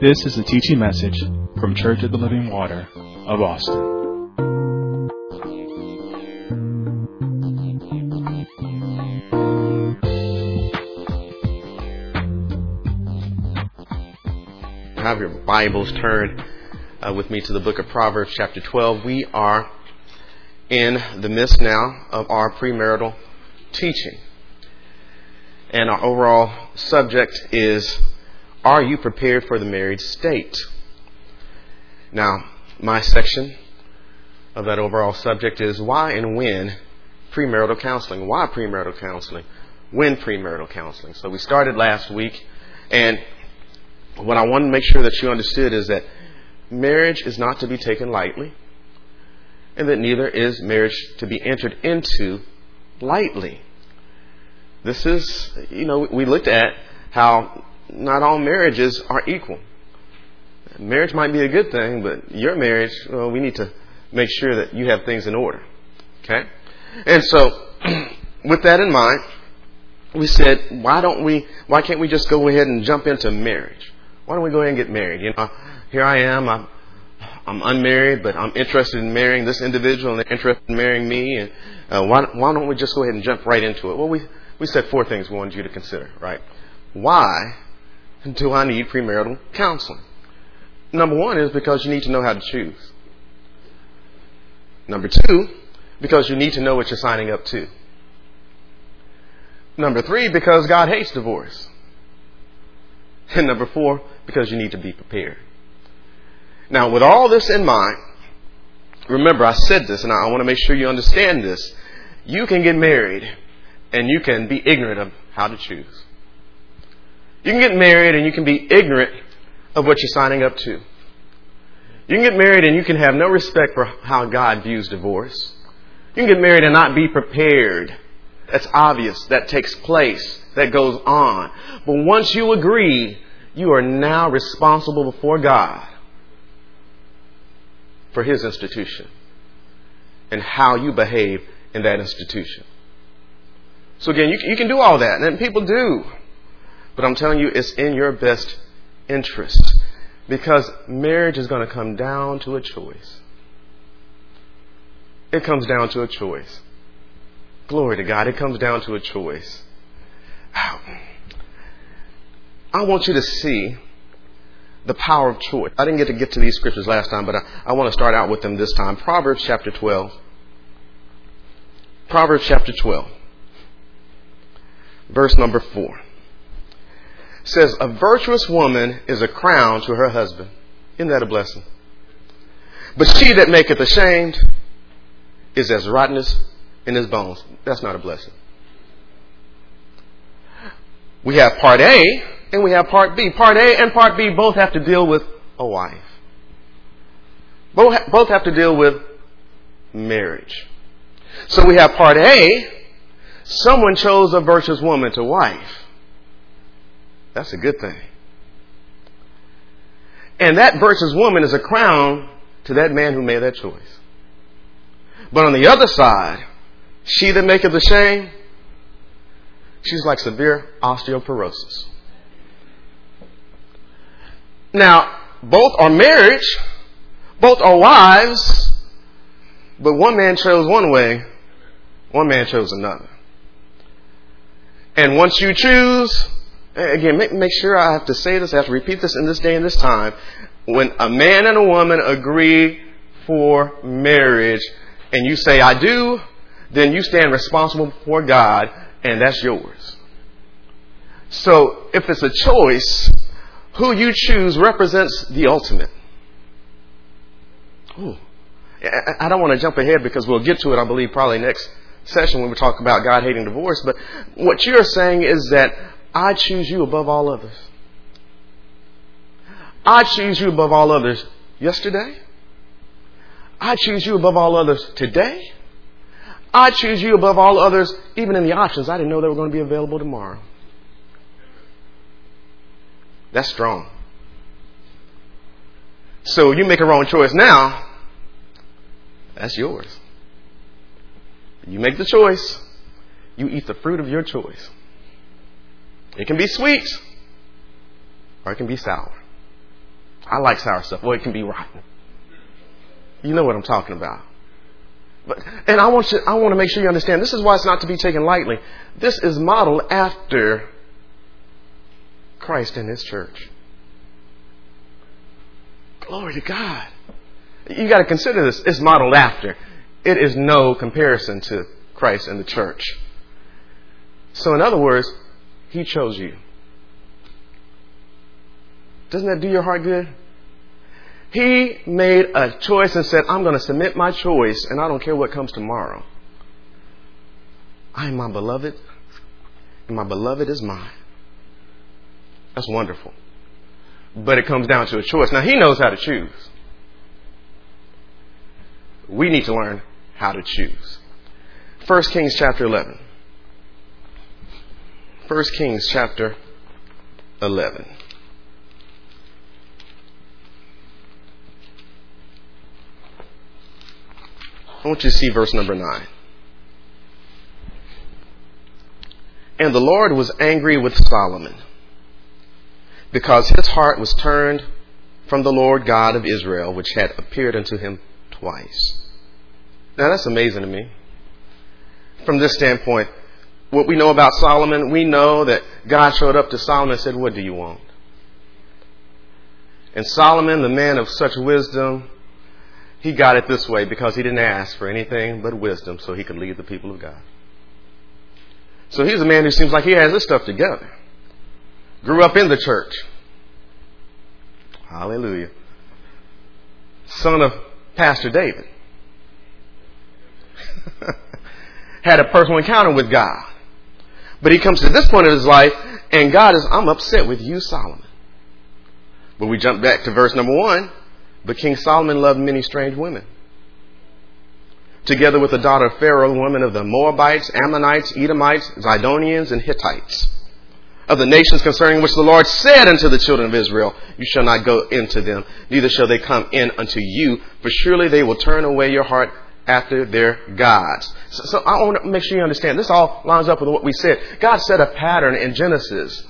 This is a teaching message from Church of the Living Water of Austin. Have your Bibles turned uh, with me to the book of Proverbs, chapter 12. We are in the midst now of our premarital teaching. And our overall subject is Are you prepared for the married state? Now, my section of that overall subject is Why and when premarital counseling? Why premarital counseling? When premarital counseling? So we started last week, and what I want to make sure that you understood is that marriage is not to be taken lightly, and that neither is marriage to be entered into lightly. This is, you know, we looked at how not all marriages are equal. Marriage might be a good thing, but your marriage, well, we need to make sure that you have things in order. Okay? And so, with that in mind, we said, why don't we, why can't we just go ahead and jump into marriage? Why don't we go ahead and get married? You know, here I am, I'm, I'm unmarried, but I'm interested in marrying this individual and they're interested in marrying me. And uh, why, why don't we just go ahead and jump right into it? Well, we, we said four things we wanted you to consider, right? Why do I need premarital counseling? Number one is because you need to know how to choose. Number two, because you need to know what you're signing up to. Number three, because God hates divorce. And number four, because you need to be prepared. Now, with all this in mind, remember I said this and I want to make sure you understand this. You can get married and you can be ignorant of how to choose. You can get married and you can be ignorant of what you're signing up to. You can get married and you can have no respect for how God views divorce. You can get married and not be prepared. That's obvious. That takes place. That goes on. But once you agree, you are now responsible before God for His institution and how you behave in that institution. So again, you, can do all that, and people do. But I'm telling you, it's in your best interest because marriage is going to come down to a choice. It comes down to a choice. Glory to God. It comes down to a choice. I want you to see the power of choice. I didn't get to get to these scriptures last time, but I, I want to start out with them this time. Proverbs chapter 12. Proverbs chapter 12. Verse number 4 says, A virtuous woman is a crown to her husband. Isn't that a blessing? But she that maketh ashamed is as rottenness in his bones. That's not a blessing. We have part A and we have part B. Part A and part B both have to deal with a wife. Both, both have to deal with marriage. So we have part A. Someone chose a virtuous woman to wife. That's a good thing. And that versus woman is a crown to that man who made that choice. But on the other side, she that maketh the shame, she's like severe osteoporosis. Now, both are marriage, both are wives, but one man chose one way, one man chose another. And once you choose, again, make, make sure I have to say this, I have to repeat this in this day and this time. When a man and a woman agree for marriage, and you say, I do, then you stand responsible before God, and that's yours. So, if it's a choice, who you choose represents the ultimate. Ooh. I don't want to jump ahead because we'll get to it, I believe, probably next session when we talk about God hating divorce. But what you're saying is that I choose you above all others. I choose you above all others yesterday. I choose you above all others today. I choose you above all others, even in the options. I didn't know they were going to be available tomorrow. That's strong. So you make a wrong choice now, that's yours. You make the choice, you eat the fruit of your choice. It can be sweet, or it can be sour. I like sour stuff. Well, it can be rotten. You know what I'm talking about. But, and I want you, I want to make sure you understand this is why it's not to be taken lightly. This is modeled after Christ and His church. Glory to God. You got to consider this. It's modeled after. It is no comparison to Christ and the church. So, in other words, He chose you. Doesn't that do your heart good? He made a choice and said, I'm going to submit my choice and I don't care what comes tomorrow. I am my beloved and my beloved is mine. That's wonderful. But it comes down to a choice. Now, he knows how to choose. We need to learn how to choose. 1 Kings chapter 11. 1 Kings chapter 11. I want you to see verse number 9. And the Lord was angry with Solomon because his heart was turned from the Lord God of Israel, which had appeared unto him twice. Now that's amazing to me. From this standpoint, what we know about Solomon, we know that God showed up to Solomon and said, What do you want? And Solomon, the man of such wisdom, he got it this way because he didn't ask for anything but wisdom so he could lead the people of God. So he's a man who seems like he has this stuff together. Grew up in the church. Hallelujah. Son of Pastor David. Had a personal encounter with God. But he comes to this point in his life, and God is, I'm upset with you, Solomon. But we jump back to verse number one. But King Solomon loved many strange women. Together with the daughter of Pharaoh, women of the Moabites, Ammonites, Edomites, Zidonians, and Hittites. Of the nations concerning which the Lord said unto the children of Israel, You shall not go into them, neither shall they come in unto you, for surely they will turn away your heart after their gods. So, so I want to make sure you understand. This all lines up with what we said. God set a pattern in Genesis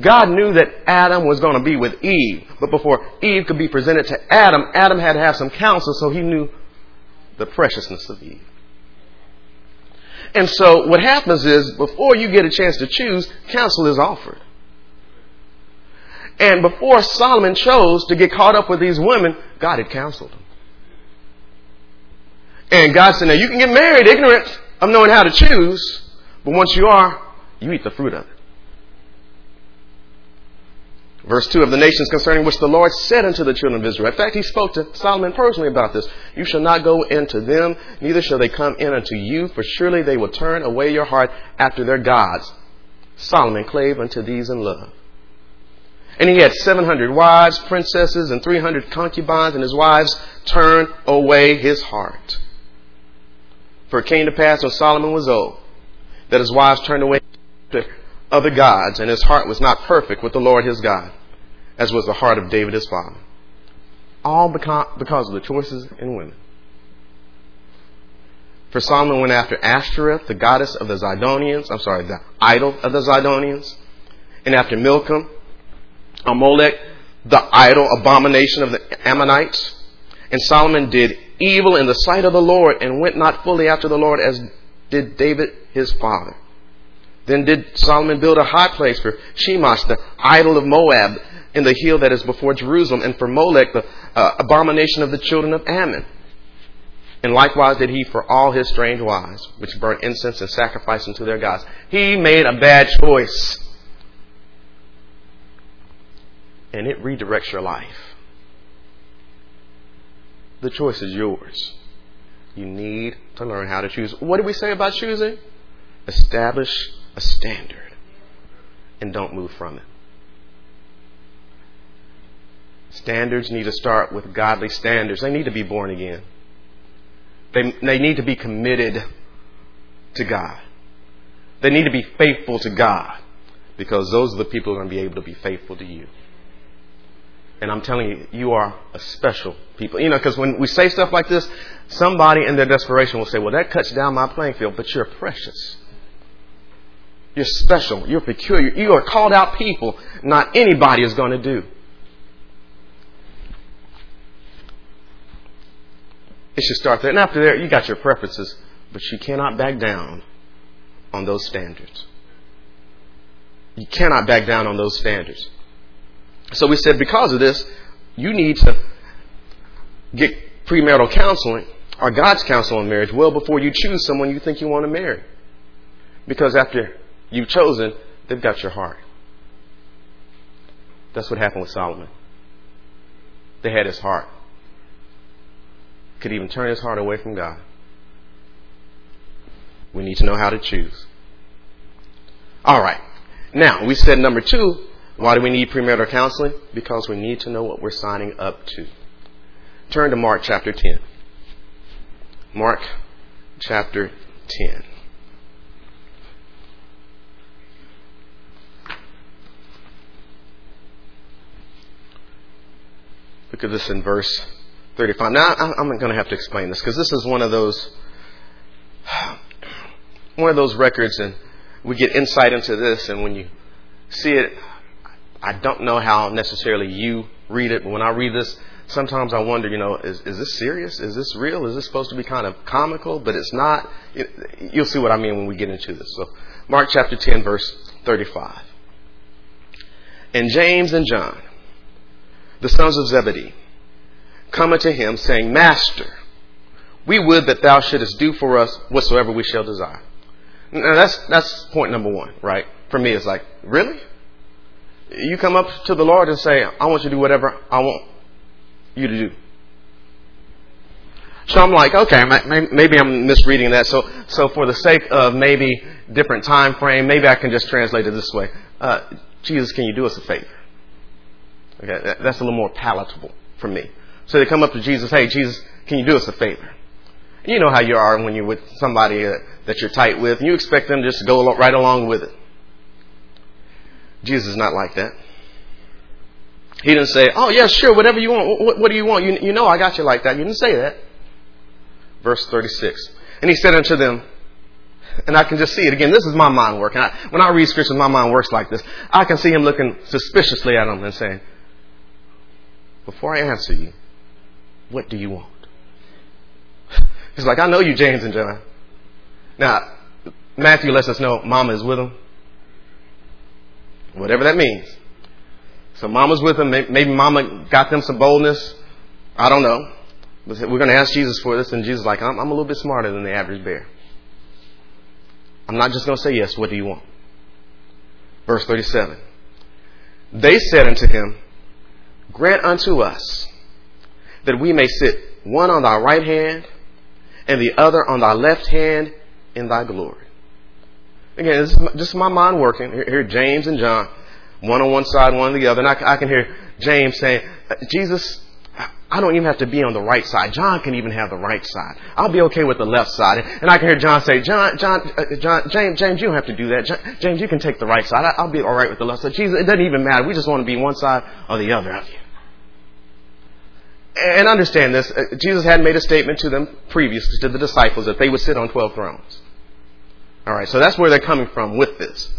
God knew that Adam was going to be with Eve, but before Eve could be presented to Adam, Adam had to have some counsel, so he knew the preciousness of Eve. And so what happens is, before you get a chance to choose, counsel is offered. And before Solomon chose to get caught up with these women, God had counseled him. And God said, now you can get married ignorant of knowing how to choose, but once you are, you eat the fruit of it. Verse 2 of the nations concerning which the Lord said unto the children of Israel. In fact, he spoke to Solomon personally about this. You shall not go into them, neither shall they come in unto you, for surely they will turn away your heart after their gods. Solomon clave unto these in love. And he had 700 wives, princesses, and 300 concubines, and his wives turned away his heart. For it came to pass when Solomon was old, that his wives turned away to other gods, and his heart was not perfect with the Lord his God as was the heart of David his father. All because of the choices in women. For Solomon went after Ashtoreth, the goddess of the Zidonians, I'm sorry, the idol of the Zidonians, and after Milcom, Amalek, the idol abomination of the Ammonites. And Solomon did evil in the sight of the Lord and went not fully after the Lord as did David his father. Then did Solomon build a high place for Chemosh, the idol of Moab, in the hill that is before Jerusalem, and for Molech, the uh, abomination of the children of Ammon. And likewise did he for all his strange wives, which burnt incense and sacrifice unto their gods. He made a bad choice. And it redirects your life. The choice is yours. You need to learn how to choose. What do we say about choosing? Establish a standard and don't move from it. Standards need to start with godly standards. They need to be born again. They, they need to be committed to God. They need to be faithful to God because those are the people who are going to be able to be faithful to you. And I'm telling you, you are a special people. You know, because when we say stuff like this, somebody in their desperation will say, Well, that cuts down my playing field, but you're precious. You're special. You're peculiar. You are called out people, not anybody is going to do. It should start there. And after there, you got your preferences, but you cannot back down on those standards. You cannot back down on those standards. So we said because of this, you need to get premarital counseling or God's counsel on marriage well before you choose someone you think you want to marry. Because after you've chosen, they've got your heart. That's what happened with Solomon. They had his heart. Could even turn his heart away from God. We need to know how to choose. All right. Now, we said number two, why do we need premarital counseling? Because we need to know what we're signing up to. Turn to Mark chapter 10. Mark chapter 10. Look at this in verse 35. Now, I'm going to have to explain this because this is one of those one of those records, and we get insight into this. And when you see it, I don't know how necessarily you read it, but when I read this, sometimes I wonder, you know, is, is this serious? Is this real? Is this supposed to be kind of comical? But it's not. It, you'll see what I mean when we get into this. So, Mark chapter 10, verse 35. And James and John, the sons of Zebedee, come unto him, saying, Master, we would that thou shouldest do for us whatsoever we shall desire. Now that's that's point number one, right? For me, it's like, really? You come up to the Lord and say, I want you to do whatever I want you to do. So I'm like, okay, maybe I'm misreading that. So, so for the sake of maybe different time frame, maybe I can just translate it this way. Uh, Jesus, can you do us a favor? Okay, that's a little more palatable for me. So they come up to Jesus, hey, Jesus, can you do us a favor? You know how you are when you're with somebody uh, that you're tight with, and you expect them just to go right along with it. Jesus is not like that. He didn't say, Oh, yeah, sure, whatever you want. What, what do you want? You, you know I got you like that. You didn't say that. Verse 36. And he said unto them, and I can just see it again. This is my mind working. I, when I read scripture, my mind works like this. I can see him looking suspiciously at them and saying, Before I answer you, what do you want? He's like, I know you, James and John. Now, Matthew lets us know Mama is with him. Whatever that means. So Mama's with them. Maybe Mama got them some boldness. I don't know. We're going to ask Jesus for this, and Jesus is like, I'm, I'm a little bit smarter than the average bear. I'm not just going to say yes. What do you want? Verse 37. They said unto him, Grant unto us that we may sit one on thy right hand and the other on thy left hand in thy glory. Again, this is just my mind working. Here, James and John one on one side, one on the other. And I, I can hear James saying, Jesus, I don't even have to be on the right side. John can even have the right side. I'll be okay with the left side. And I can hear John say, John, John, uh, John, James, James, you don't have to do that. John, James, you can take the right side. I, will be all right with the left side. Jesus, it doesn't even matter. We just want to be one side or the other of you. And understand this. Uh, Jesus had made a statement to them previously to the disciples that they would sit on 12 thrones. All right. So that's where they're coming from with this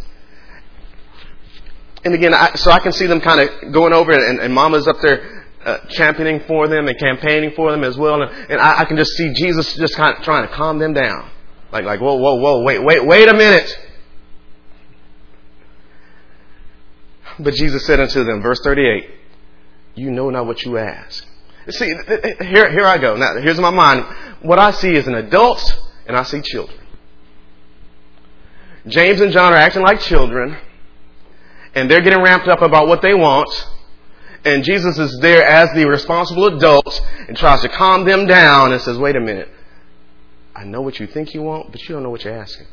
and again, I, so I can see them kind of going over, and, and Mama's up there uh, championing for them and campaigning for them as well, and, and I, I, can just see Jesus just kind of trying to calm them down, like like whoa whoa whoa wait wait wait a minute. But Jesus said unto them, verse thirty-eight, "You know not what you ask." See, here here I go. Now here's my mind. What I see is an adult, and I see children. James and John are acting like children and they're getting ramped up about what they want. And Jesus is there as the responsible adult and tries to calm them down and says, wait a minute. I know what you think you want, but you don't know what you're asking.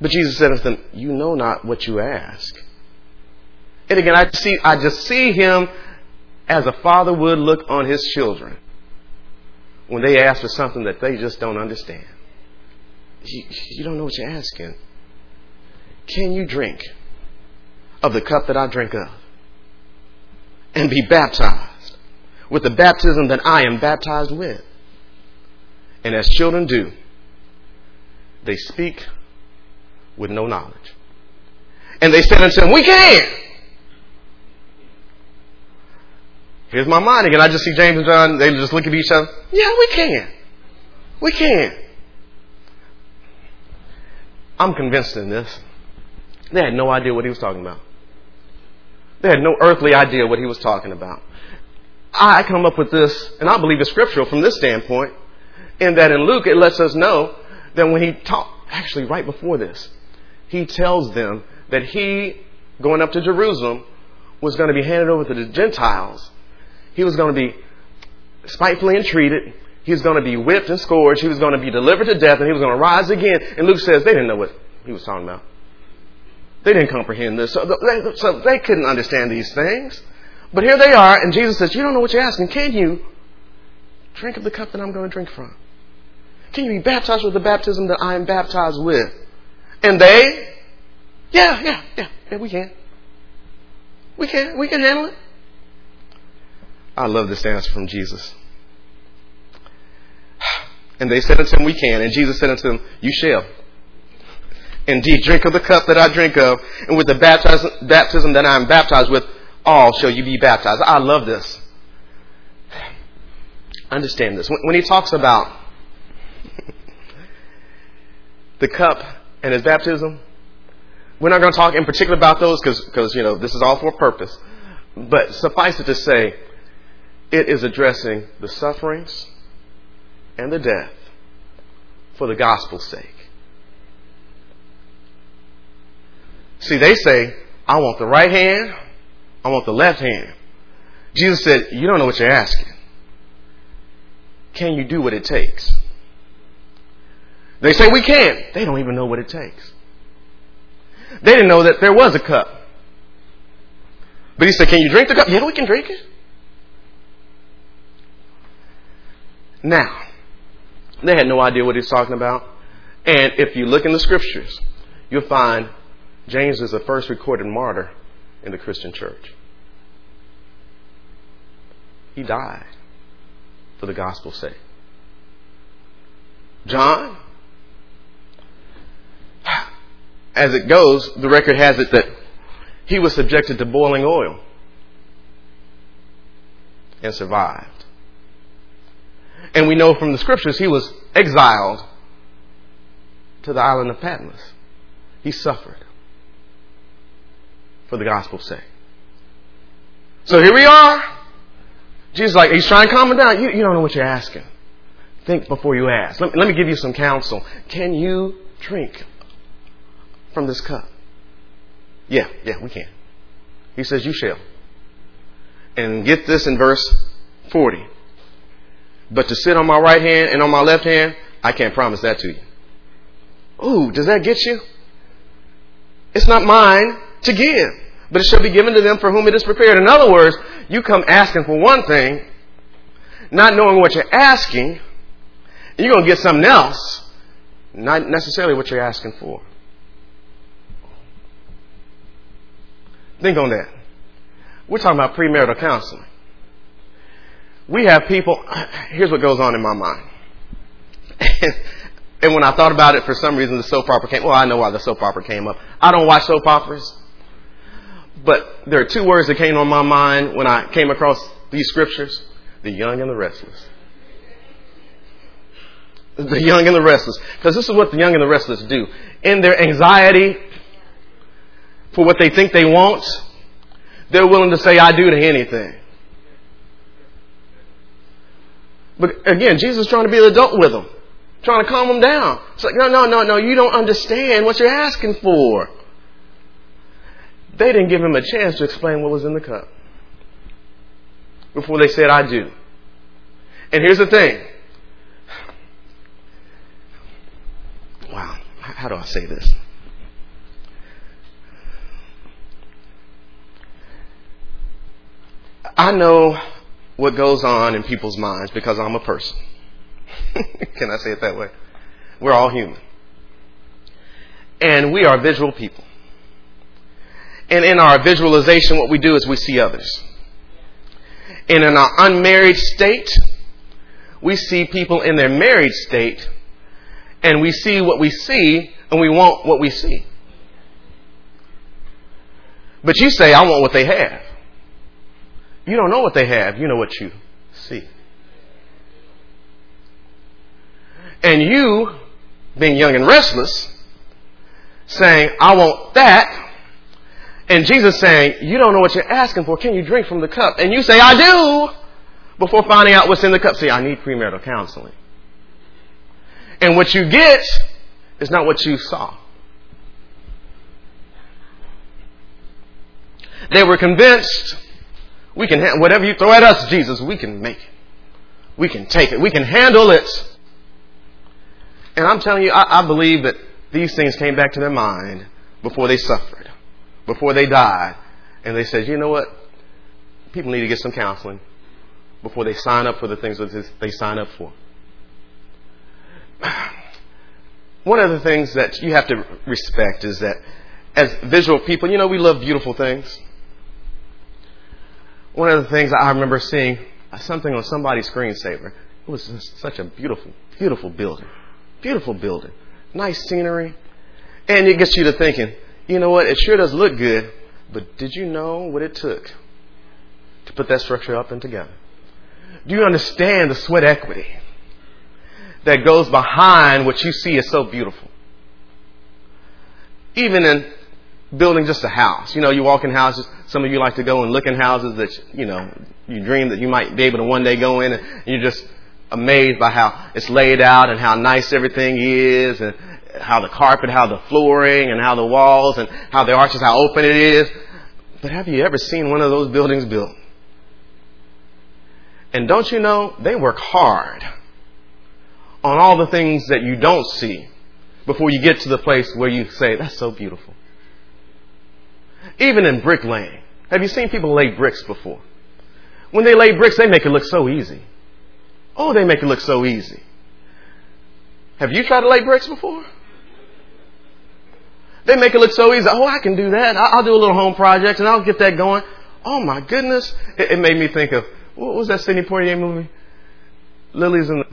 But Jesus said to them, You know not what you ask. And again, I see I just see him as a father would look on his children when they ask for something that they just don't understand. You, you don't know what you're asking. Can you drink of the cup that I drink of and be baptized with the baptism that I am baptized with? And as children do, they speak with no knowledge. And they said unto him, We can. Here's my mind again. I just see James and John. They just look at each other. Yeah, we can. We can. I'm convinced in this. They had no idea what he was talking about. They had no earthly idea what he was talking about. I come up with this, and I believe it's scriptural from this standpoint, in that in Luke it lets us know that when he talked, actually right before this, he tells them that he, going up to Jerusalem, was going to be handed over to the Gentiles. He was going to be spitefully entreated. He was going to be whipped and scourged. He was going to be delivered to death, and he was going to rise again. And Luke says they didn't know what he was talking about. They didn't comprehend this. So they, so they couldn't understand these things. But here they are, and Jesus says, You don't know what you're asking. Can you drink of the cup that I'm going to drink from? Can you be baptized with the baptism that I am baptized with? And they, yeah, yeah, yeah, yeah, we can. We can. We can handle it. I love this answer from Jesus. And they said unto him, We can. And Jesus said unto them, You shall. Indeed, drink of the cup that I drink of, and with the baptism that I am baptized with, all shall you be baptized. I love this. Understand this. When he talks about the cup and his baptism, we're not going to talk in particular about those because, you know, this is all for a purpose. But suffice it to say, it is addressing the sufferings and the death for the gospel's sake. See, they say, I want the right hand, I want the left hand. Jesus said, You don't know what you're asking. Can you do what it takes? They say we can't." They don't even know what it takes. They didn't know that there was a cup. But he said, Can you drink the cup? Yeah, we can drink it. Now, they had no idea what he's talking about. And if you look in the scriptures, you'll find James is the first recorded martyr in the Christian church. He died for the gospel's sake. John, as it goes, the record has it that he was subjected to boiling oil and survived. And we know from the scriptures he was exiled to the island of Patmos. He suffered for the gospel's sake. So here we are. Jesus like, he's trying to calm him down. You, you don't know what you're asking. Think before you ask. Let let me give you some counsel. Can you drink from this cup? Yeah, yeah, we can. He says, You shall. And get this in verse 40. But to sit on my right hand and on my left hand, I can't promise that to you. Ooh, does that get you? It's not mine to give, but it shall be given to them for whom it is prepared. In other words, you come asking for one thing, not knowing what you're asking, and you're going to get something else, not necessarily what you're asking for. Think on that. We're talking about premarital counseling. We have people, here's what goes on in my mind. and when I thought about it, for some reason, the soap opera came. Well, I know why the soap opera came up. I don't watch soap operas. But there are two words that came on my mind when I came across these scriptures the young and the restless. The young and the restless. Because this is what the young and the restless do. In their anxiety for what they think they want, they're willing to say, I do to anything. But again, Jesus is trying to be an adult with them, trying to calm them down. It's like, no, no, no, no, you don't understand what you're asking for. They didn't give him a chance to explain what was in the cup before they said, I do. And here's the thing. Wow, how do I say this? I know what goes on in people's minds because I'm a person. Can I say it that way? We're all human. And we are visual people. And in our visualization, what we do is we see others. And in our unmarried state, we see people in their married state, and we see what we see, and we want what we see. But you say, I want what they have. You don't know what they have, you know what you see. And you, being young and restless, saying, I want that. And Jesus saying, You don't know what you're asking for. Can you drink from the cup? And you say, I do. Before finding out what's in the cup, See, I need premarital counseling. And what you get is not what you saw. They were convinced we can, whatever you throw at us, Jesus, we can make it. We can take it. We can handle it. And I'm telling you, I, I believe that these things came back to their mind before they suffered, before they died. And they said, you know what? People need to get some counseling before they sign up for the things that they sign up for. One of the things that you have to respect is that as visual people, you know, we love beautiful things. One of the things I remember seeing uh, something on somebody's screensaver. It was such a beautiful, beautiful building. Beautiful building. Nice scenery. And it gets you to thinking, you know what? It sure does look good, but did you know what it took to put that structure up and together? Do you understand the sweat equity that goes behind what you see as so beautiful? Even in building just a house. You know, you walk in houses, some of you like to go and look in houses that, you know, you dream that you might be able to one day go in and you're just amazed by how it's laid out and how nice everything is and how the carpet, how the flooring and how the walls and how the arches, how open it is. But have you ever seen one of those buildings built? And don't you know, they work hard on all the things that you don't see before you get to the place where you say, that's so beautiful. Even in bricklaying. Have you seen people lay bricks before? When they lay bricks, they make it look so easy. Oh, they make it look so easy. Have you tried to lay bricks before? They make it look so easy. Oh, I can do that. I'll do a little home project and I'll get that going. Oh my goodness. It, made me think of, what was that Sidney Poitier movie? Lilies in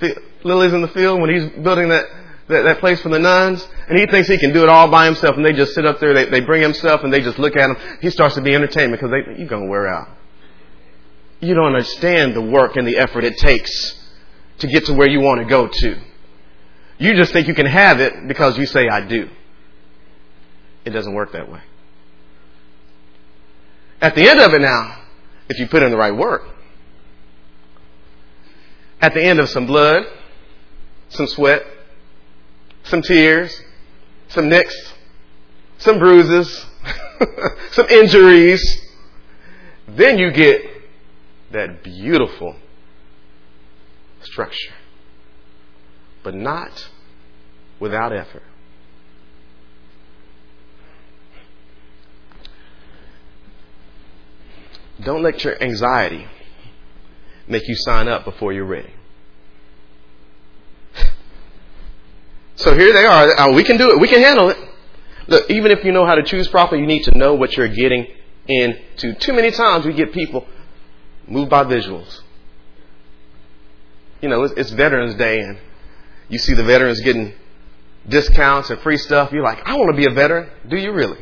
the, Lilies in the Field when he's building that, that, that, place for the nuns and he thinks he can do it all by himself and they just sit up there, they, they bring himself and they just look at him. He starts to be entertainment because you're going to wear out. You don't understand the work and the effort it takes to get to where you want to go to. You just think you can have it because you say, I do. It doesn't work that way. At the end of it now, if you put in the right work, at the end of some blood, some sweat, some tears, some nicks, some bruises, some injuries, then you get that beautiful structure, but not without effort. Don't let your anxiety make you sign up before you're ready. So here they are. Uh, we can do it. We can handle it. Look, even if you know how to choose properly, you need to know what you're getting into. Too many times we get people moved by visuals. You know, it's, it's Veterans Day and you see the veterans getting discounts and free stuff. You're like, I want to be a veteran. Do you really?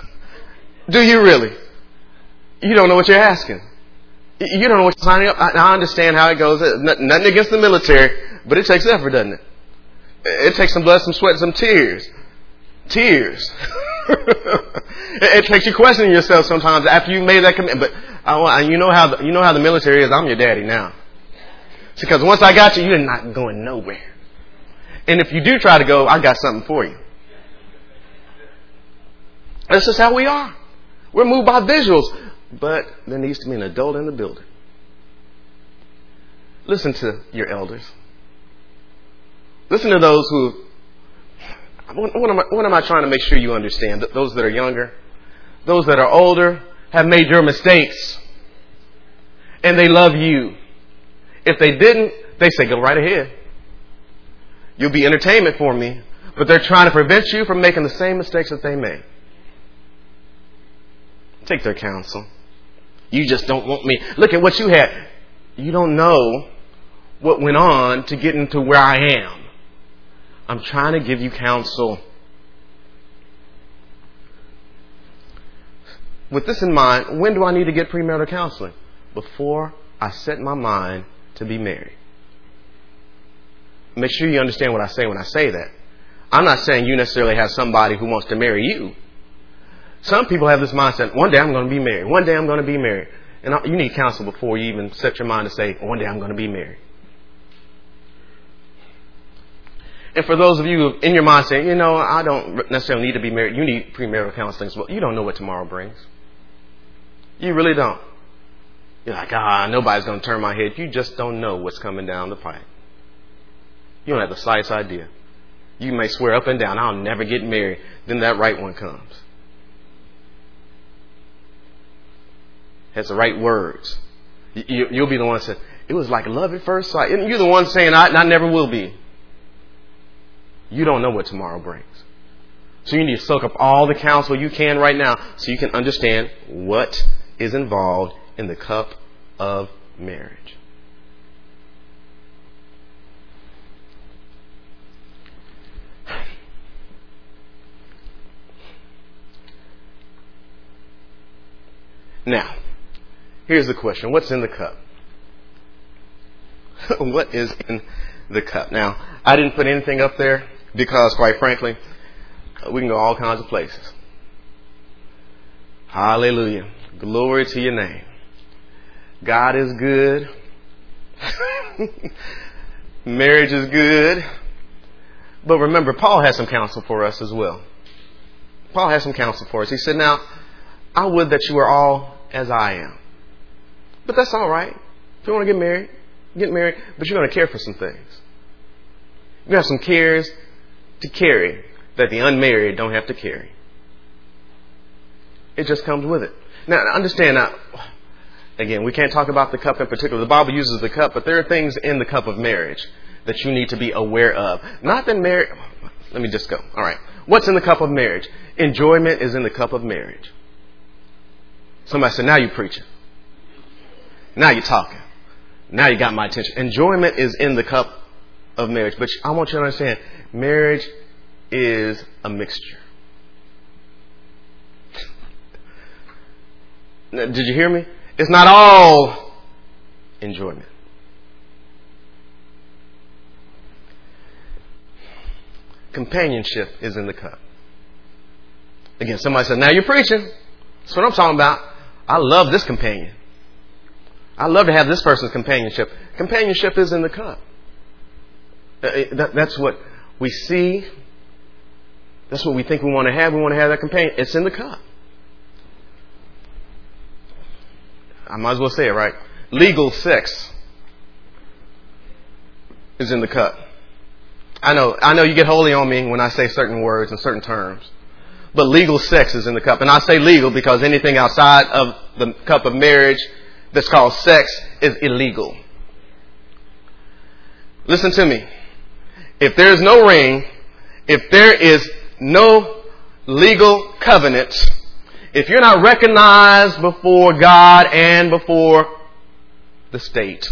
Do you really? You don't know what you're asking. You don't know what you're signing up. I, understand how it goes. Nothing against the military, but it takes effort, doesn't it? It takes some blood, some sweat, some tears. Tears. it takes you questioning yourself sometimes after you made that commitment. But I, you know how the, you know how the military is. I'm your daddy now. Because once I got you, you're not going nowhere. And if you do try to go, I got something for you. This is how we are. We're moved by visuals. But there needs to be an adult in the building. Listen to your elders. Listen to those who. What am, I, what am I trying to make sure you understand? Those that are younger, those that are older, have made your mistakes. And they love you. If they didn't, they say, go right ahead. You'll be entertainment for me. But they're trying to prevent you from making the same mistakes that they made. Take their counsel. You just don't want me. Look at what you had. You don't know what went on to get into where I am. I'm trying to give you counsel. with this in mind, when do I need to get premarital counseling? Before I set my mind to be married. Make sure you understand what I say when I say that. I'm not saying you necessarily have somebody who wants to marry you. Some people have this mindset, one day I'm going to be married. One day I'm going to be married. And you need counsel before you even set your mind to say, one day I'm going to be married. And for those of you in your mind saying, you know, I don't necessarily need to be married, you need premarital counseling well. You don't know what tomorrow brings. You really don't. You're like, ah, nobody's going to turn my head. You just don't know what's coming down the pipe. You don't have the slightest idea. You may swear up and down, I'll never get married. Then that right one comes. Has the right words. You, will be the one saying, it was like love at first sight. And you're the one saying, I, I never will be. You don't know what tomorrow brings. So you need to soak up all the counsel you can right now so you can understand what is involved in the cup of marriage. Now, here's the question What's in the cup? what is in the cup? Now, I didn't put anything up there because, quite frankly, we can go all kinds of places. Hallelujah. Glory to your name. God is good. Marriage is good. But remember, Paul has some counsel for us as well. Paul has some counsel for us. He said, Now, I would that you were all as I am. But that's all right. If you want to get married, get married, but you're going to care for some things. You have some cares to carry that the unmarried don't have to carry. It just comes with it. Now, understand now, again, we can't talk about the cup in particular. The Bible uses the cup, but there are things in the cup of marriage that you need to be aware of. Not that marriage, let me just go. All right. What's in the cup of marriage? Enjoyment is in the cup of marriage. Somebody said, now you're preaching. Now you're talking. Now you got my attention. Enjoyment is in the cup of marriage. But I want you to understand, marriage is a mixture. Did you hear me? It's not all enjoyment. Companionship is in the cup. Again, somebody said, Now you're preaching. That's what I'm talking about. I love this companion. I love to have this person's companionship. Companionship is in the cup. Uh, that's what we see. That's what we think we want to have. We want to have that companion. It's in the cup. I might as well say it, right? Legal sex is in the cup. I know, I know you get holy on me when I say certain words and certain terms. But legal sex is in the cup. And I say legal because anything outside of the cup of marriage that's called sex is illegal. Listen to me. If there's no ring, if there is no legal covenant, if you're not recognized before God and before the state,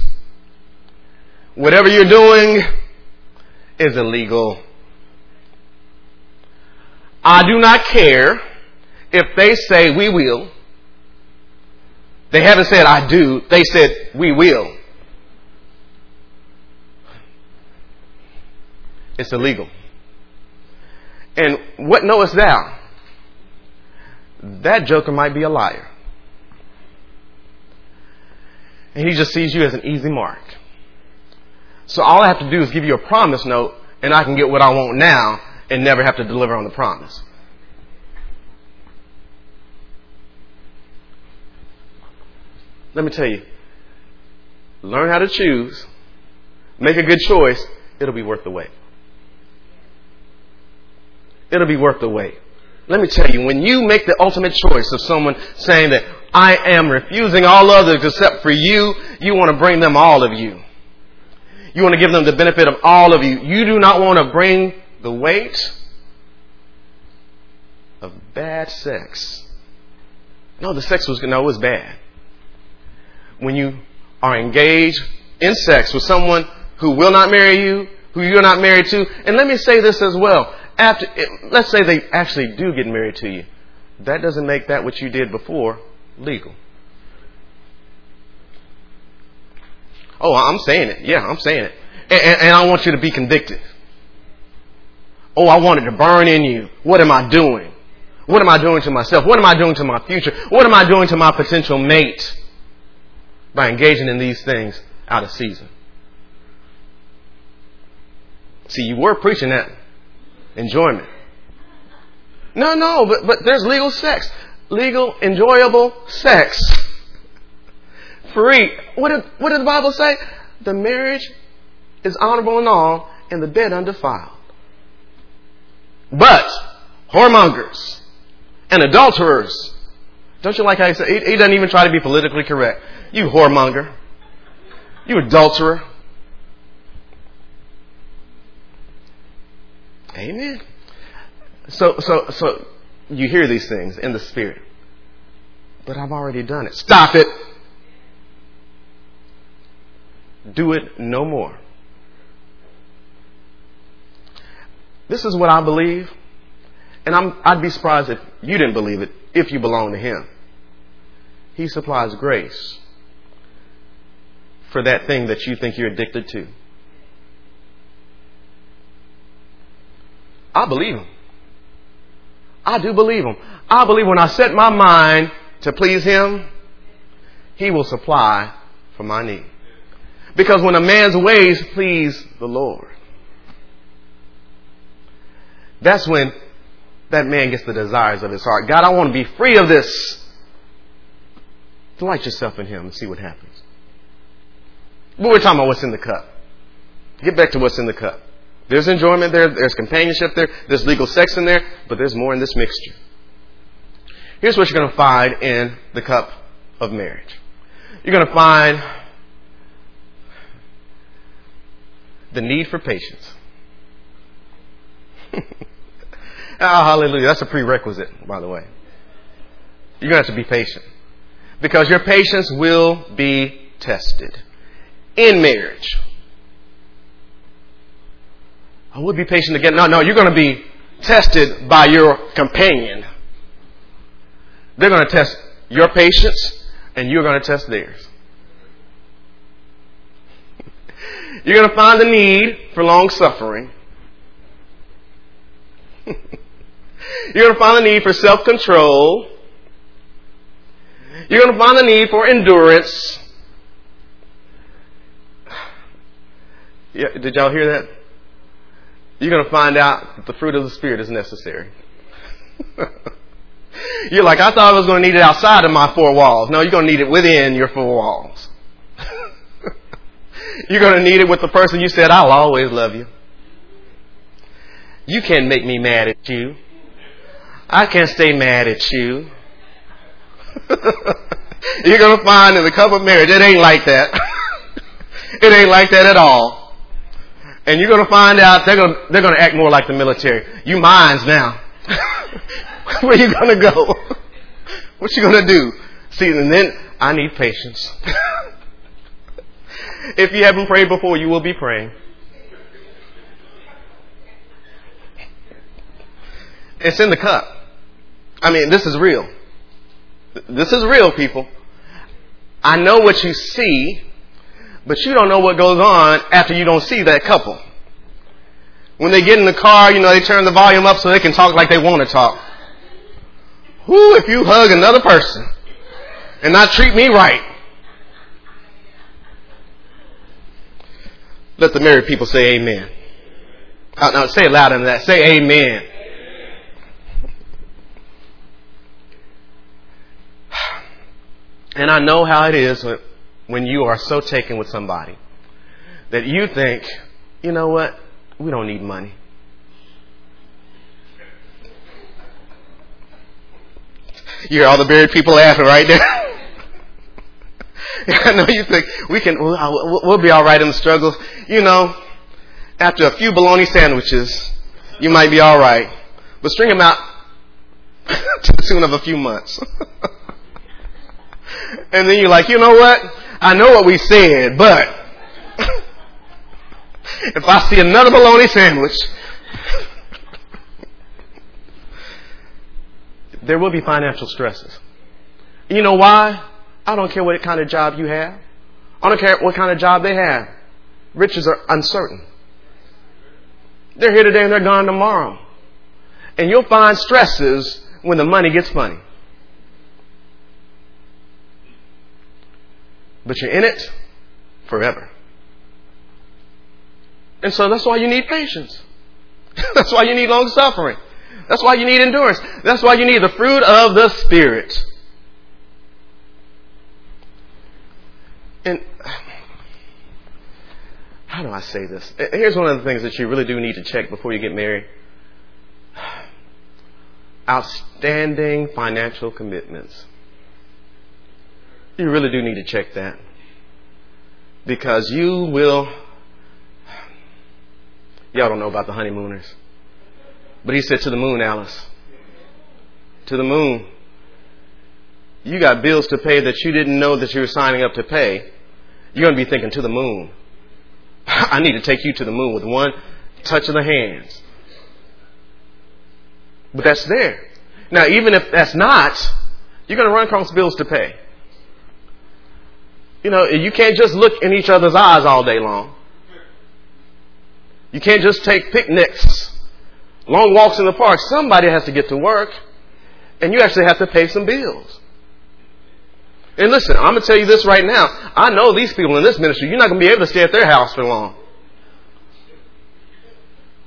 whatever you're doing is illegal. I do not care if they say we will. They haven't said I do, they said we will. It's illegal. And what knowest thou? That joker might be a liar. And he just sees you as an easy mark. So all I have to do is give you a promise note and I can get what I want now and never have to deliver on the promise. Let me tell you, learn how to choose, make a good choice, it'll be worth the wait. It'll be worth the wait. Let me tell you, when you make the ultimate choice of someone saying that I am refusing all others except for you, you want to bring them all of you. You want to give them the benefit of all of you. You do not want to bring the weight of bad sex. No, the sex was no, it was bad. When you are engaged in sex with someone who will not marry you, who you're not married to, and let me say this as well after, let's say they actually do get married to you. that doesn't make that what you did before legal. Oh, I'm saying it. Yeah, I'm saying it. And, and, and, I want you to be convicted. Oh, I want it to burn in you. What am I doing? What am I doing to myself? What am I doing to my future? What am I doing to my potential mate by engaging in these things out of season? See, you were preaching that enjoyment. No, no, but, but there's legal sex. Legal, enjoyable sex. Free. What did, what did the Bible say? The marriage is honorable and all, and the bed undefiled. But, whoremongers and adulterers, don't you like how he said, he, he doesn't even try to be politically correct. You whoremonger. You adulterer. Amen. So, so, so you hear these things in the spirit. But I've already done it. Stop it. Do it no more. This is what I believe. And I'm, I'd be surprised if you didn't believe it if you belong to Him. He supplies grace for that thing that you think you're addicted to. I believe Him. I do believe Him. I believe when I set my mind to please Him, He will supply for my need. Because when a man's ways please the Lord, that's when that man gets the desires of his heart. God, I want to be free of this. Delight yourself in Him and see what happens. But we're talking about what's in the cup. Get back to what's in the cup. There's enjoyment there, there's companionship there, there's legal sex in there, but there's more in this mixture. Here's what you're going to find in the cup of marriage. You're going to find the need for patience. oh, hallelujah. That's a prerequisite, by the way. You're going to have to be patient. Because your patience will be tested in marriage. I would be patient again. No, no, you're going to be tested by your companion. They're going to test your patience, and you're going to test theirs. You're going to find the need for long suffering. you're going to find the need for self control. You're going to find the need for endurance. Yeah, did y'all hear that? You're going to find out that the fruit of the Spirit is necessary. you're like, I thought I was going to need it outside of my four walls. No, you're going to need it within your four walls. you're going to need it with the person you said, I'll always love you. You can't make me mad at you. I can't stay mad at you. you're going to find in the cup of marriage, it ain't like that. it ain't like that at all. And you're going to find out they're going to, they're going to act more like the military. You mines now. Where are you going to go? what you going to do? See, and then I need patience. if you haven't prayed before, you will be praying. It's in the cup. I mean, this is real. This is real, people. I know what you see but you don't know what goes on after you don't see that couple. When they get in the car, you know, they turn the volume up so they can talk like they want to talk. Who, if you hug another person and not treat me right? Let the married people say amen. Uh, now say it louder than that. Say amen. And I know how it is when you are so taken with somebody that you think, you know what, we don't need money. You hear all the buried people laughing right now. I know you think we can, we'll, we'll be all right in the struggle. You know, after a few bologna sandwiches, you might be all right. But string them out to the tune of a few months. and then you're like, you know what? I know what we said, but if I see another bologna sandwich, there will be financial stresses. You know why? I don't care what kind of job you have. I don't care what kind of job they have. Riches are uncertain. They're here today and they're gone tomorrow. And you'll find stresses when the money gets funny. But you're in it forever. And so that's why you need patience. that's why you need long suffering. That's why you need endurance. That's why you need the fruit of the Spirit. And how do I say this? Here's one of the things that you really do need to check before you get married outstanding financial commitments. You really do need to check that. Because you will. Y'all don't know about the honeymooners. But he said to the moon, Alice. To the moon. You got bills to pay that you didn't know that you were signing up to pay. You're going to be thinking to the moon. I need to take you to the moon with one touch of the hands. But that's there. Now, even if that's not, you're going to run across bills to pay. You know, you can't just look in each other's eyes all day long. You can't just take picnics, long walks in the park. Somebody has to get to work, and you actually have to pay some bills. And listen, I'm going to tell you this right now. I know these people in this ministry, you're not going to be able to stay at their house for long.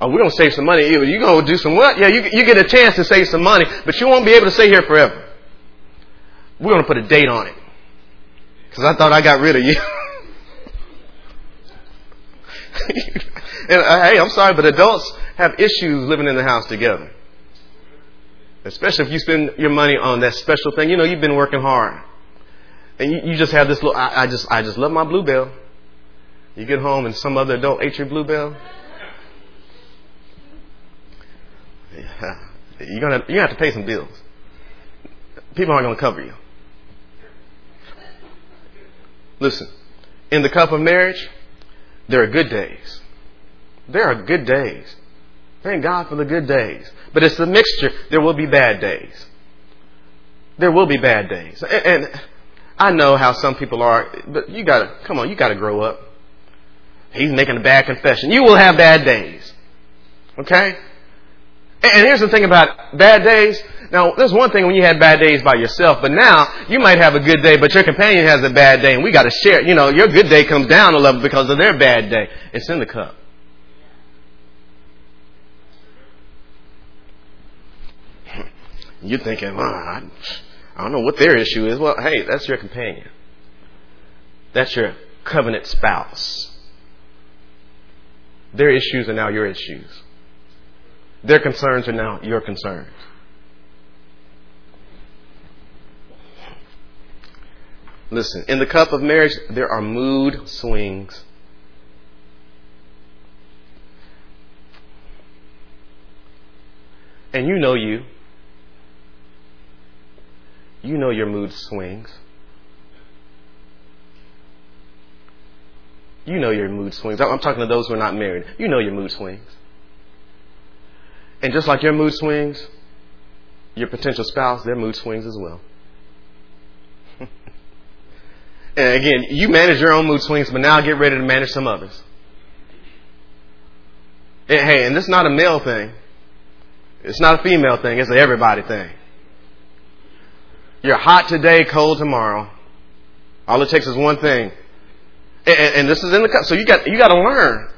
Oh, we're going to save some money. You're going to do some what? Yeah, you, you get a chance to save some money, but you won't be able to stay here forever. We're going to put a date on it. Because I thought I got rid of you. and uh, hey, I'm sorry, but adults have issues living in the house together. Especially if you spend your money on that special thing. You know, you've been working hard. And you, you just have this little, I, I, just, I just love my Blue Bell. You get home and some other adult ate your Blue Bell. Yeah. You're gonna, you have to pay some bills. People aren't gonna cover you. Listen, in the cup of marriage, there are good days. There are good days. Thank God for the good days. But it's the mixture. There will be bad days. There will be bad days. And, and I know how some people are, but you gotta, come on, you gotta grow up. He's making a bad confession. You will have bad days. Okay? And here's the thing about bad days. Now, there's one thing when you had bad days by yourself, but now you might have a good day, but your companion has a bad day, and we got to share. You know, your good day comes down a level because of their bad day. It's in the cup. You're thinking, well, I, I don't know what their issue is. Well, hey, that's your companion. That's your covenant spouse. Their issues are now your issues. Their concerns are now your concerns. Listen, in the cup of marriage, there are mood swings. And you know you. You know your mood swings. You know your mood swings. I'm talking to those who are not married. You know your mood swings. And just like your mood swings, your potential spouse, their mood swings as well. and again, you manage your own mood swings, but now get ready to manage some others. And, hey, and this is not a male thing. It's not a female thing. It's an everybody thing. You're hot today, cold tomorrow. All it takes is one thing. And, and this is in the cup. so you got you got to learn.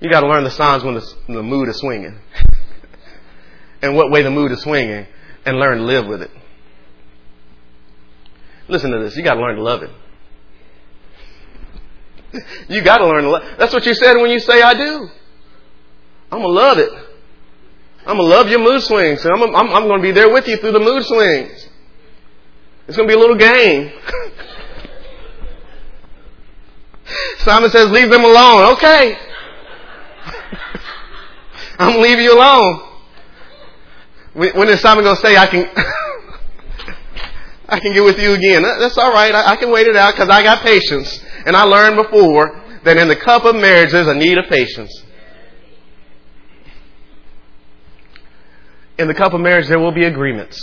You got to learn the signs when the, when the mood is swinging and what way the mood is swinging and learn to live with it. Listen to this. You got to learn to love it. you got to learn to love. That's what you said when you say I do. I'm gonna love it. I'm gonna love your mood swings. I'm, I'm, I'm gonna be there with you through the mood swings. It's gonna be a little game. Simon says, leave them alone. Okay. I'm gonna leave you alone. When is Simon going to say, I can, I can get with you again? That's all right. I, can wait it out because I got patience. And I learned before that in the cup of marriage, there's a need of patience. In the cup of marriage, there will be agreements.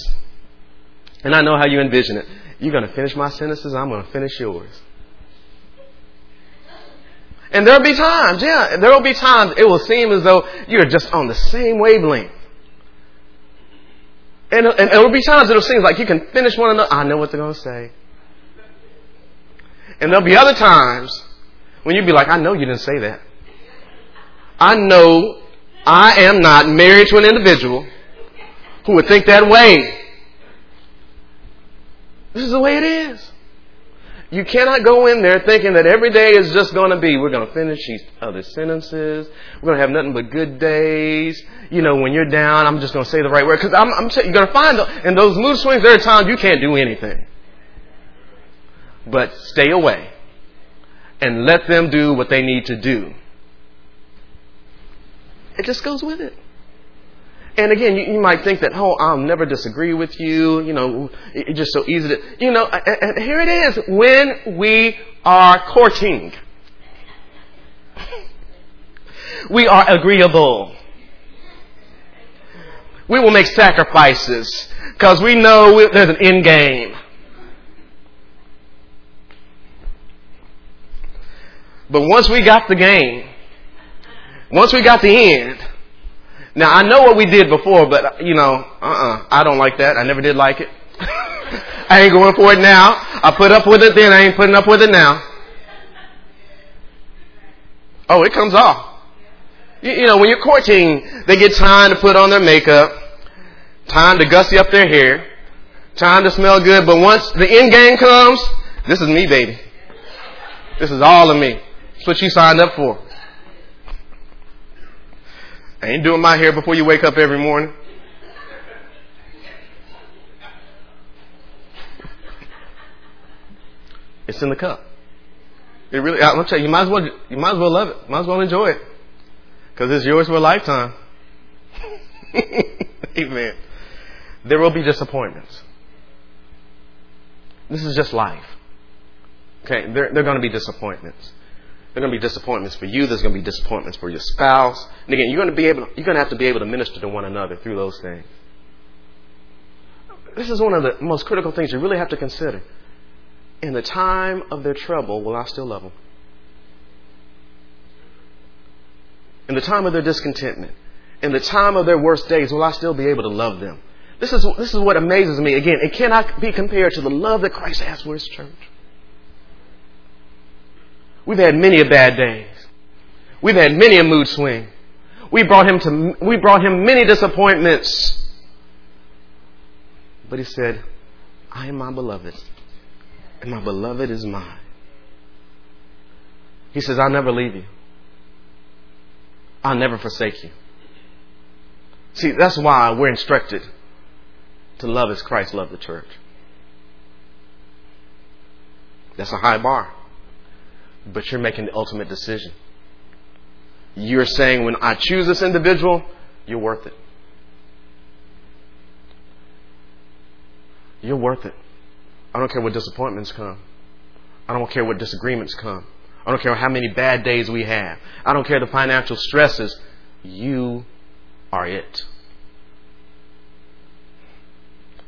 And I know how you envision it. You're going to finish my sentences, I'm going to finish yours. And there'll be times, yeah, there'll be times it will seem as though you're just on the same wavelength. And, and there'll be times it'll seem like you can finish one another. I know what they're going to say. And there'll be other times when you'll be like, I know you didn't say that. I know I am not married to an individual who would think that way. This is the way it is. You cannot go in there thinking that every day is just going to be, we're going to finish these other sentences. We're going to have nothing but good days. You know, when you're down, I'm just going to say the right word. Because I'm, I'm you're going to find in those mood swings, there are times you can't do anything. But stay away and let them do what they need to do. It just goes with it. And again, you, you, might think that, oh, I'll never disagree with you. You know, it's just so easy to, you know, and here it is. When we are courting, we are agreeable. We will make sacrifices because we know there's an end game. But once we got the game, once we got the end, now I know what we did before, but you know, uh-uh, I don't like that. I never did like it. I ain't going for it now. I put up with it then. I ain't putting up with it now. Oh, it comes off. You, you know, when you're courting, they get time to put on their makeup, time to gussy up their hair, time to smell good. But once the end game comes, this is me, baby. This is all of me. That's what you signed up for. I ain't doing my hair before you wake up every morning. It's in the cup. It really, I'm tell you, you might as well, you might as well love it. You Might as well enjoy it. Cause it's yours for a lifetime. Amen. There will be disappointments. This is just life. Okay, there, there are going to be disappointments. There are going to be disappointments for you. There's going to be disappointments for your spouse. And again, you're going to be able, you're going to have to be able to minister to one another through those things. This is one of the most critical things you really have to consider. In the time of their trouble, will I still love them? In the time of their discontentment, in the time of their worst days, will I still be able to love them? This is, this is what amazes me. Again, it cannot be compared to the love that Christ has for His church. We've had many a bad days. We've had many a mood swing. We brought him to, we brought him many disappointments. But he said, I am my beloved, and my beloved is mine. He says, I'll never leave you. I'll never forsake you. See, that's why we're instructed to love as Christ loved the church. That's a high bar but you're making the ultimate decision. You're saying, when I choose this individual, you're worth it. You're worth it. I don't care what disappointments come. I don't care what disagreements come. I don't care how many bad days we have. I don't care the financial stresses. You are it.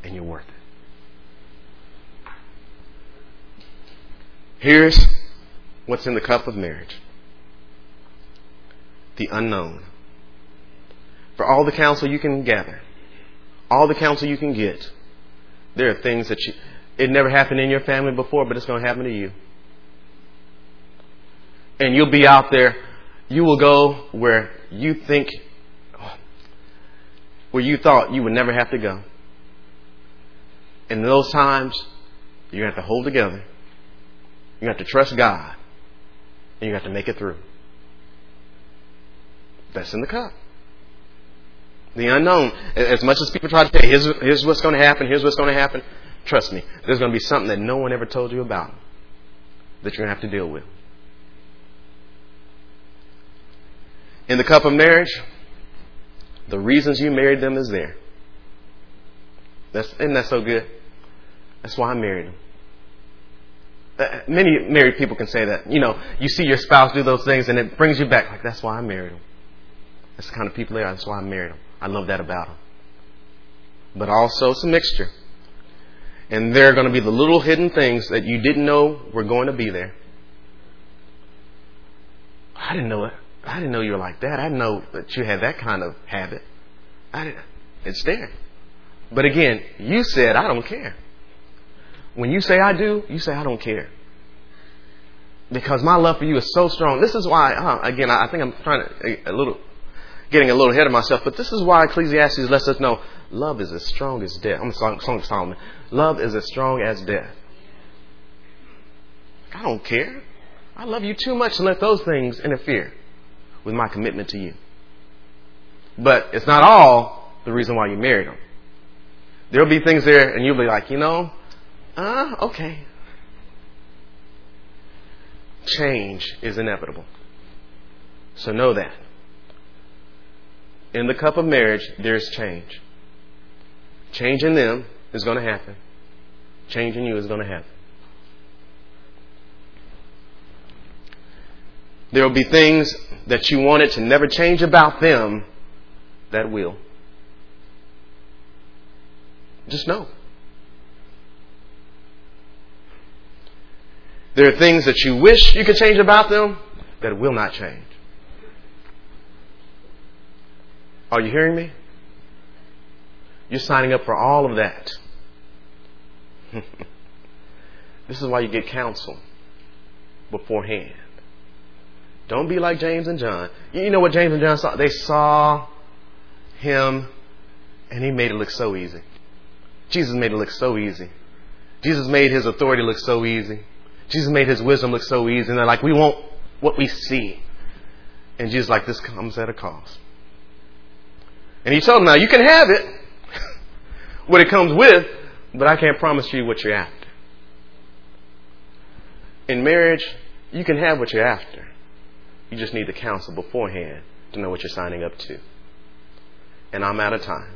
And you're worth it. Here's what's in the cup of marriage the unknown. For all the counsel you can gather, all the counsel you can get, there are things that you, it never happened in your family before, but it's going to happen to you. And you'll be out there, you will go where you think, where you thought you would never have to go. And in those times, you have to hold together. You have to trust God and you have to make it through. That's in the cup. The unknown. As much as people try to say, here's, here's what's going to happen, here's what's going to happen, trust me, there's going to be something that no one ever told you about that you're going to have to deal with. In the cup of marriage, the reasons you married them is there. That's, isn't that so good? That's why I married them. Uh, many married people can say that. You know, you see your spouse do those things and it brings you back. Like, that's why I married him. That's the kind of people they are. That's why I married them. I love that about them. but also it's a mixture. And there are going to be the little hidden things that you didn't know were going to be there. I didn't know it. I didn't know you were like that. I didn't know that you had that kind of habit. I didn't. It's there. But again, you said, I don't care. When you say I do, you say I don't care. Because my love for you is so strong. This is why, uh, again, I think I'm trying to, a, a little, getting a little ahead of myself, but this is why Ecclesiastes lets us know love is as strong as death. I'm a song, song of Solomon. Love is as strong as death. I don't care. I love you too much to let those things interfere with my commitment to you. But it's not all the reason why you married them. There'll be things there, and you'll be like, you know, uh, okay. Change is inevitable. So know that. In the cup of marriage, there's change. Change in them is going to happen. Change in you is going to happen. There will be things that you wanted to never change about them that will. Just know. There are things that you wish you could change about them that will not change. Are you hearing me? You're signing up for all of that. this is why you get counsel beforehand. Don't be like James and John. You know what James and John saw? They saw him and he made it look so easy. Jesus made it look so easy. Jesus made his authority look so easy. Jesus made his wisdom look so easy. And they're like, we want what we see. And Jesus like, this comes at a cost. And he told them, now you can have it, what it comes with, but I can't promise you what you're after. In marriage, you can have what you're after. You just need the counsel beforehand to know what you're signing up to. And I'm out of time.